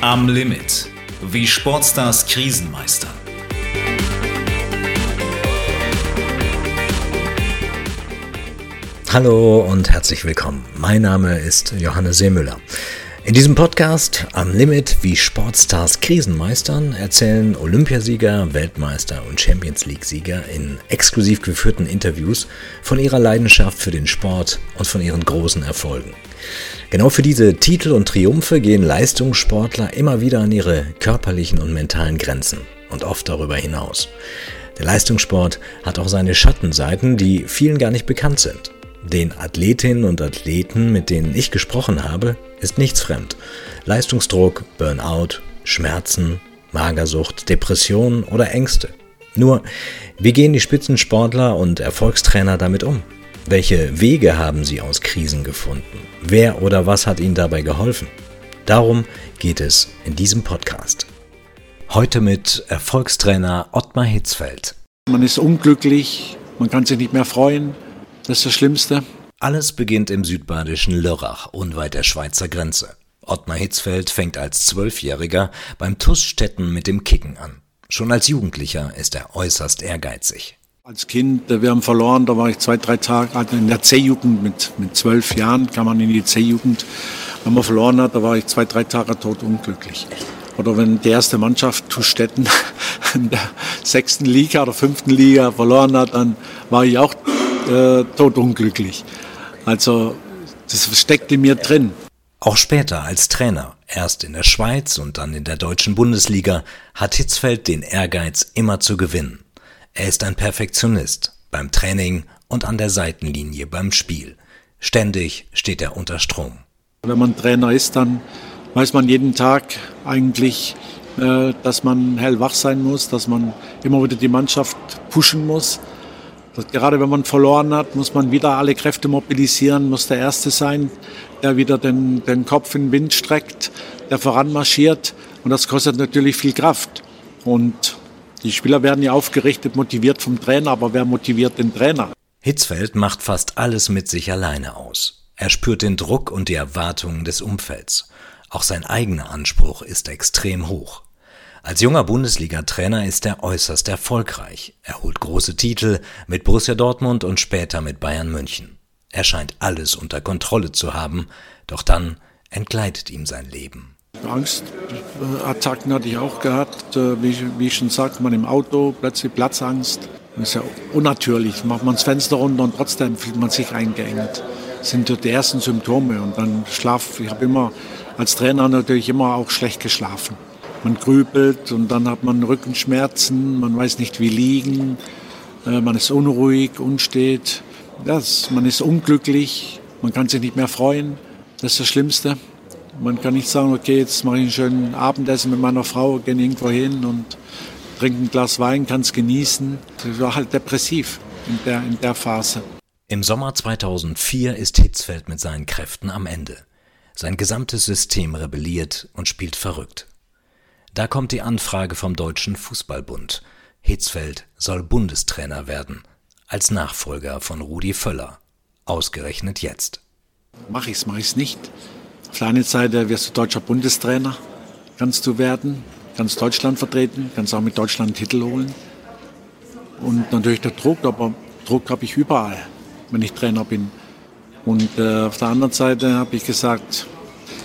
Am Limit. Wie Sportstars Krisen meistern. Hallo und herzlich willkommen. Mein Name ist Johannes Seemüller. In diesem Podcast Am Limit, wie Sportstars Krisen meistern, erzählen Olympiasieger, Weltmeister und Champions League-Sieger in exklusiv geführten Interviews von ihrer Leidenschaft für den Sport und von ihren großen Erfolgen. Genau für diese Titel und Triumphe gehen Leistungssportler immer wieder an ihre körperlichen und mentalen Grenzen und oft darüber hinaus. Der Leistungssport hat auch seine Schattenseiten, die vielen gar nicht bekannt sind. Den Athletinnen und Athleten, mit denen ich gesprochen habe, ist nichts fremd. Leistungsdruck, Burnout, Schmerzen, Magersucht, Depressionen oder Ängste. Nur, wie gehen die Spitzensportler und Erfolgstrainer damit um? Welche Wege haben sie aus Krisen gefunden? Wer oder was hat ihnen dabei geholfen? Darum geht es in diesem Podcast. Heute mit Erfolgstrainer Ottmar Hitzfeld. Man ist unglücklich, man kann sich nicht mehr freuen, das ist das Schlimmste. Alles beginnt im südbadischen Lörrach, unweit der Schweizer Grenze. Ottmar Hitzfeld fängt als Zwölfjähriger beim TUS Stetten mit dem Kicken an. Schon als Jugendlicher ist er äußerst ehrgeizig. Als Kind, äh, wir haben verloren, da war ich zwei, drei Tage, also in der C-Jugend mit, mit zwölf Jahren kam man in die C-Jugend. Wenn man verloren hat, da war ich zwei, drei Tage tot unglücklich. Oder wenn die erste Mannschaft TuS Stetten in der sechsten Liga oder fünften Liga verloren hat, dann war ich auch äh, todunglücklich. Also das steckt in mir drin. Auch später als Trainer, erst in der Schweiz und dann in der deutschen Bundesliga, hat Hitzfeld den Ehrgeiz, immer zu gewinnen. Er ist ein Perfektionist beim Training und an der Seitenlinie beim Spiel. Ständig steht er unter Strom. Wenn man Trainer ist, dann weiß man jeden Tag eigentlich, äh, dass man hellwach sein muss, dass man immer wieder die Mannschaft pushen muss. Gerade wenn man verloren hat, muss man wieder alle Kräfte mobilisieren, muss der Erste sein, der wieder den, den Kopf in den Wind streckt, der voranmarschiert. Und das kostet natürlich viel Kraft. Und die Spieler werden ja aufgerichtet, motiviert vom Trainer, aber wer motiviert den Trainer? Hitzfeld macht fast alles mit sich alleine aus. Er spürt den Druck und die Erwartungen des Umfelds. Auch sein eigener Anspruch ist extrem hoch. Als junger Bundesliga-Trainer ist er äußerst erfolgreich. Er holt große Titel mit Borussia Dortmund und später mit Bayern München. Er scheint alles unter Kontrolle zu haben, doch dann entgleitet ihm sein Leben. Angstattacken hatte ich auch gehabt, äh, wie ich, schon sagte, man im Auto, plötzlich Platzangst. Das ist ja unnatürlich. Macht man das Fenster runter und trotzdem fühlt man sich eingeengt. Das sind die ersten Symptome. Und dann Schlaf, ich habe immer als Trainer natürlich immer auch schlecht geschlafen man grübelt und dann hat man Rückenschmerzen, man weiß nicht wie liegen, äh, man ist unruhig, unstet, das, man ist unglücklich, man kann sich nicht mehr freuen, das ist das Schlimmste. Man kann nicht sagen, okay, jetzt mache ich einen schönen Abendessen mit meiner Frau, gehe irgendwo hin und trinke ein Glas Wein, kann es genießen. Ich war halt depressiv in der, in der Phase. Im Sommer 2004 ist Hitzfeld mit seinen Kräften am Ende. Sein gesamtes System rebelliert und spielt verrückt. Da kommt die Anfrage vom Deutschen Fußballbund. Hitzfeld soll Bundestrainer werden, als Nachfolger von Rudi Völler. Ausgerechnet jetzt. Mach ich's, mach ich's nicht. Auf der einen Seite wirst du deutscher Bundestrainer, kannst du werden, kannst Deutschland vertreten, kannst auch mit Deutschland Titel holen. Und natürlich der Druck, aber Druck habe ich überall, wenn ich Trainer bin. Und äh, auf der anderen Seite habe ich gesagt,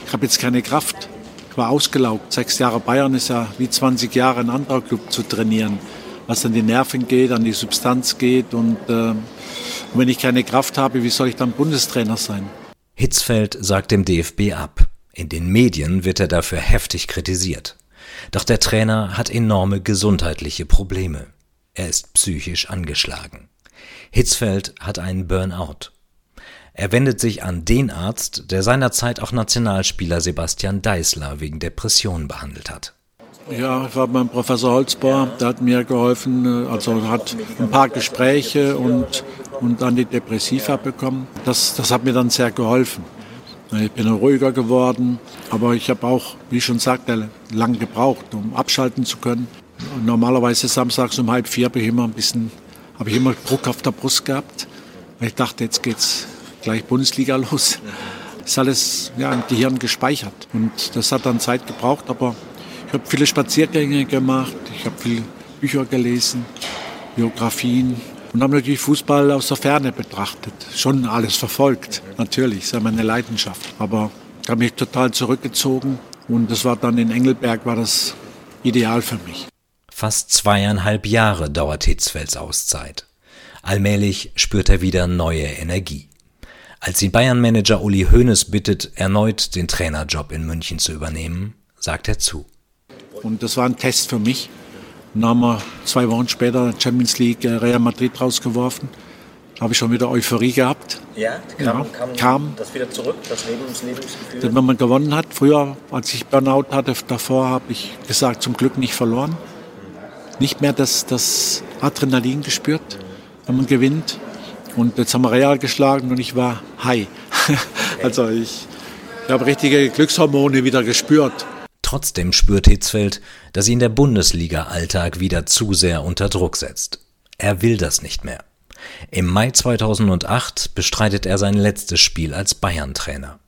ich habe jetzt keine Kraft. Ich war ausgelaugt. Sechs Jahre Bayern ist ja wie 20 Jahre ein anderer Club zu trainieren. Was an die Nerven geht, an die Substanz geht. Und, äh, und wenn ich keine Kraft habe, wie soll ich dann Bundestrainer sein? Hitzfeld sagt dem DFB ab. In den Medien wird er dafür heftig kritisiert. Doch der Trainer hat enorme gesundheitliche Probleme. Er ist psychisch angeschlagen. Hitzfeld hat einen Burnout. Er wendet sich an den Arzt, der seinerzeit auch Nationalspieler Sebastian Deißler wegen Depressionen behandelt hat. Ja, ich war beim Professor Holzbauer, der hat mir geholfen, also hat ein paar Gespräche und, und Antidepressiva bekommen. Das, das hat mir dann sehr geholfen. Ich bin ruhiger geworden, aber ich habe auch, wie schon sagte, lange gebraucht, um abschalten zu können. Normalerweise samstags um halb vier habe ich immer ein bisschen, habe ich immer Druck auf der Brust gehabt. Ich dachte, jetzt geht's gleich Bundesliga los. ist alles ja, im Gehirn gespeichert. Und das hat dann Zeit gebraucht, aber ich habe viele Spaziergänge gemacht, ich habe viele Bücher gelesen, Biografien und habe natürlich Fußball aus der Ferne betrachtet. Schon alles verfolgt, natürlich, ist ja meine Leidenschaft. Aber ich habe mich total zurückgezogen und das war dann in Engelberg, war das ideal für mich. Fast zweieinhalb Jahre dauert Hitzfelds Auszeit. Allmählich spürt er wieder neue Energie. Als ihn Bayern-Manager Uli Hoeneß bittet, erneut den Trainerjob in München zu übernehmen, sagt er zu. Und das war ein Test für mich. Dann haben wir zwei Wochen später Champions League äh, Real Madrid rausgeworfen. Da habe ich schon wieder Euphorie gehabt. Ja, kam, ja, kam, kam das wieder zurück, das Lebens, Lebensgefühl? Denn wenn man gewonnen hat, früher, als ich Burnout hatte, davor habe ich gesagt, zum Glück nicht verloren. Nicht mehr das, das Adrenalin gespürt, wenn man gewinnt. Und jetzt haben wir Real geschlagen und ich war high. also ich, ich habe richtige Glückshormone wieder gespürt. Trotzdem spürt Hitzfeld, dass ihn der Bundesliga-Alltag wieder zu sehr unter Druck setzt. Er will das nicht mehr. Im Mai 2008 bestreitet er sein letztes Spiel als Bayern-Trainer,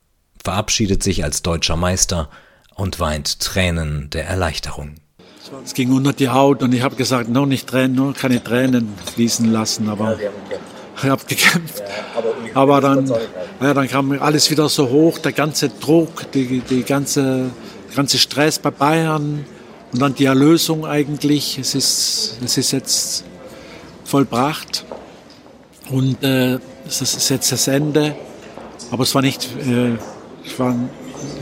verabschiedet sich als deutscher Meister und weint Tränen der Erleichterung. Es ging unter die Haut und ich habe gesagt, noch nicht Tränen, nur keine Tränen fließen lassen, aber ich habe gekämpft. aber, dann, ja, dann kam alles wieder so hoch, der ganze Druck, die, die ganze, ganze Stress bei Bayern und dann die Erlösung eigentlich. Es ist, es ist jetzt vollbracht und äh, es ist jetzt das Ende. Aber es war nicht, äh, ich war,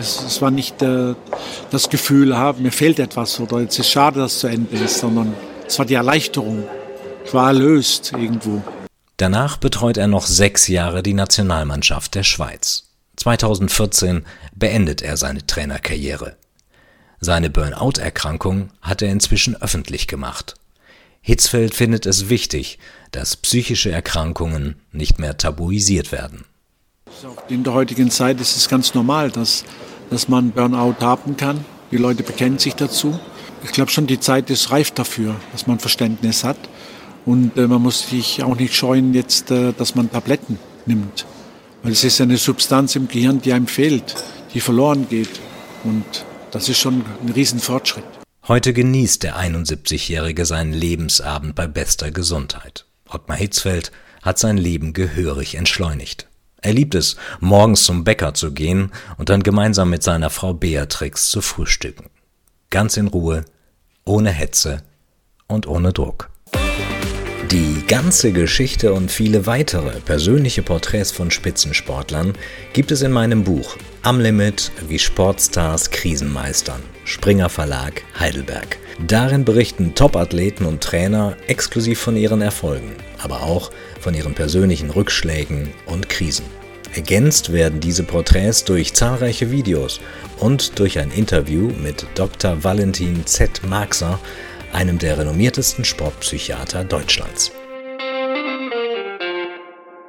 es, es war nicht äh, das Gefühl, ah, mir fehlt etwas oder jetzt ist schade, dass es zu Ende ist, sondern es war die Erleichterung. Ich war erlöst irgendwo. Danach betreut er noch sechs Jahre die Nationalmannschaft der Schweiz. 2014 beendet er seine Trainerkarriere. Seine Burnout-Erkrankung hat er inzwischen öffentlich gemacht. Hitzfeld findet es wichtig, dass psychische Erkrankungen nicht mehr tabuisiert werden. In der heutigen Zeit ist es ganz normal, dass, dass man Burnout haben kann. Die Leute bekennen sich dazu. Ich glaube schon, die Zeit ist reif dafür, dass man Verständnis hat. Und äh, man muss sich auch nicht scheuen, jetzt, äh, dass man Tabletten nimmt. Weil es ist eine Substanz im Gehirn, die einem fehlt, die verloren geht. Und das ist schon ein Riesenfortschritt. Heute genießt der 71-Jährige seinen Lebensabend bei bester Gesundheit. Ottmar Hitzfeld hat sein Leben gehörig entschleunigt. Er liebt es, morgens zum Bäcker zu gehen und dann gemeinsam mit seiner Frau Beatrix zu frühstücken. Ganz in Ruhe, ohne Hetze und ohne Druck. Die ganze Geschichte und viele weitere persönliche Porträts von Spitzensportlern gibt es in meinem Buch Am Limit wie Sportstars Krisen meistern. Springer Verlag Heidelberg. Darin berichten Topathleten und Trainer exklusiv von ihren Erfolgen, aber auch von ihren persönlichen Rückschlägen und Krisen. Ergänzt werden diese Porträts durch zahlreiche Videos und durch ein Interview mit Dr. Valentin Z. Marxer, einem der renommiertesten Sportpsychiater Deutschlands.